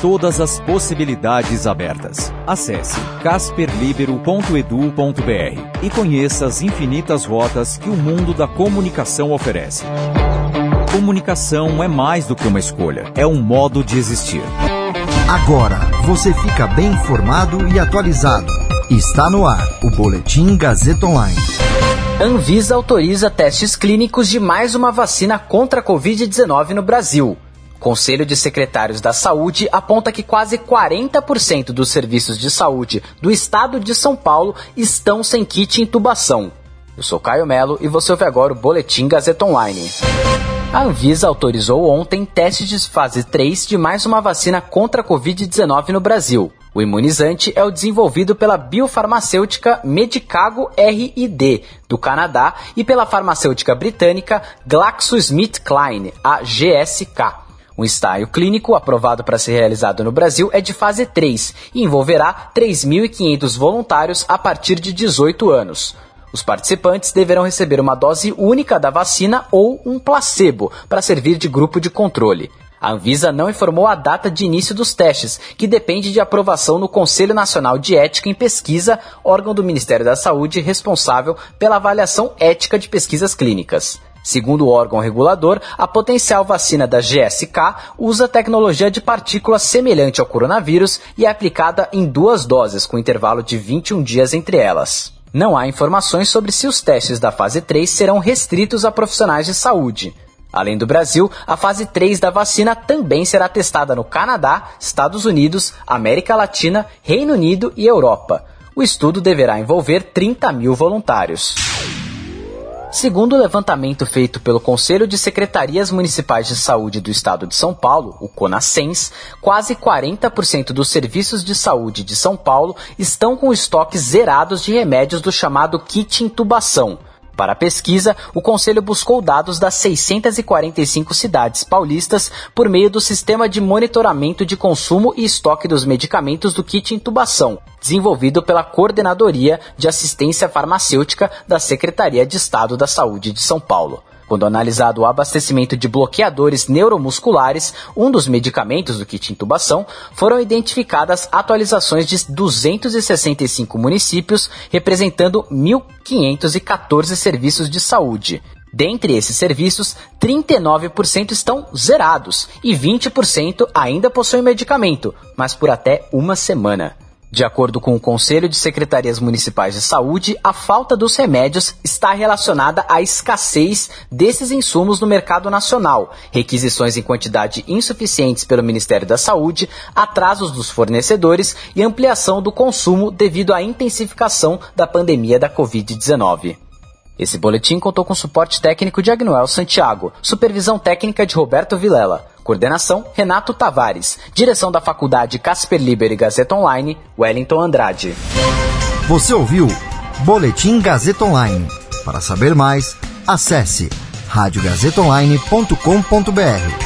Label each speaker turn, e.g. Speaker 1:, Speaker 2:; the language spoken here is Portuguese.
Speaker 1: Todas as possibilidades abertas. Acesse casperlibero.edu.br e conheça as infinitas rotas que o mundo da comunicação oferece. Comunicação é mais do que uma escolha, é um modo de existir.
Speaker 2: Agora você fica bem informado e atualizado. Está no ar o Boletim Gazeta Online.
Speaker 3: Anvisa autoriza testes clínicos de mais uma vacina contra a Covid-19 no Brasil. Conselho de Secretários da Saúde aponta que quase 40% dos serviços de saúde do estado de São Paulo estão sem kit intubação. Eu sou Caio Melo e você ouve agora o Boletim Gazeta Online. A Anvisa autorizou ontem testes de fase 3 de mais uma vacina contra a Covid-19 no Brasil. O imunizante é o desenvolvido pela biofarmacêutica Medicago RID, do Canadá, e pela farmacêutica britânica GlaxoSmithKline, a GSK. O ensaio clínico aprovado para ser realizado no Brasil é de fase 3 e envolverá 3.500 voluntários a partir de 18 anos. Os participantes deverão receber uma dose única da vacina ou um placebo para servir de grupo de controle. A Anvisa não informou a data de início dos testes, que depende de aprovação no Conselho Nacional de Ética em Pesquisa, órgão do Ministério da Saúde responsável pela avaliação ética de pesquisas clínicas. Segundo o órgão regulador, a potencial vacina da GSK usa tecnologia de partículas semelhante ao coronavírus e é aplicada em duas doses, com intervalo de 21 dias entre elas. Não há informações sobre se os testes da fase 3 serão restritos a profissionais de saúde. Além do Brasil, a fase 3 da vacina também será testada no Canadá, Estados Unidos, América Latina, Reino Unido e Europa. O estudo deverá envolver 30 mil voluntários. Segundo o levantamento feito pelo Conselho de Secretarias Municipais de Saúde do Estado de São Paulo, o CONASENS, quase 40% dos serviços de saúde de São Paulo estão com estoques zerados de remédios do chamado kit intubação. Para a pesquisa, o Conselho buscou dados das 645 cidades paulistas por meio do Sistema de Monitoramento de Consumo e Estoque dos Medicamentos do Kit Intubação, desenvolvido pela Coordenadoria de Assistência Farmacêutica da Secretaria de Estado da Saúde de São Paulo. Quando analisado o abastecimento de bloqueadores neuromusculares, um dos medicamentos do kit intubação, foram identificadas atualizações de 265 municípios, representando 1.514 serviços de saúde. Dentre esses serviços, 39% estão zerados e 20% ainda possuem medicamento, mas por até uma semana. De acordo com o Conselho de Secretarias Municipais de Saúde, a falta dos remédios está relacionada à escassez desses insumos no mercado nacional, requisições em quantidade insuficientes pelo Ministério da Saúde, atrasos dos fornecedores e ampliação do consumo devido à intensificação da pandemia da Covid-19. Esse boletim contou com suporte técnico de Agnoel Santiago, supervisão técnica de Roberto Vilela. Coordenação: Renato Tavares. Direção da Faculdade Casper Liber e Gazeta Online, Wellington Andrade.
Speaker 2: Você ouviu Boletim Gazeta Online. Para saber mais, acesse radiogazetaonline.com.br.